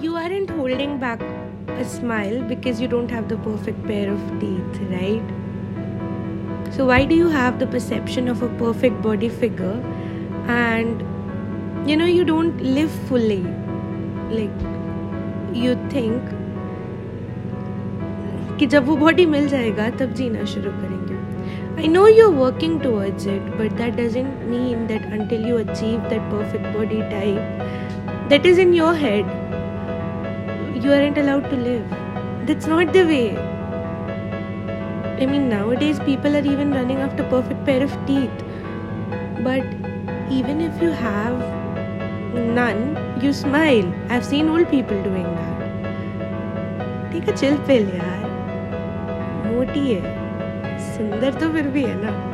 you aren't holding back a smile because you don't have the perfect pair of teeth, right? So, why do you have the perception of a perfect body figure and you know you don't live fully? Like, you think कि जब वो body मिल जाएगा तब जीना शुरू करेंगे I know you're working towards it, but that doesn't mean that until you achieve that perfect body type that is in your head, you aren't allowed to live. That's not the way. I mean, nowadays people are even running after perfect pair of teeth. But even if you have none, you smile. I've seen old people doing that. Take a chill pill, yaar. मोटी है सुंदर तो फिर भी है ना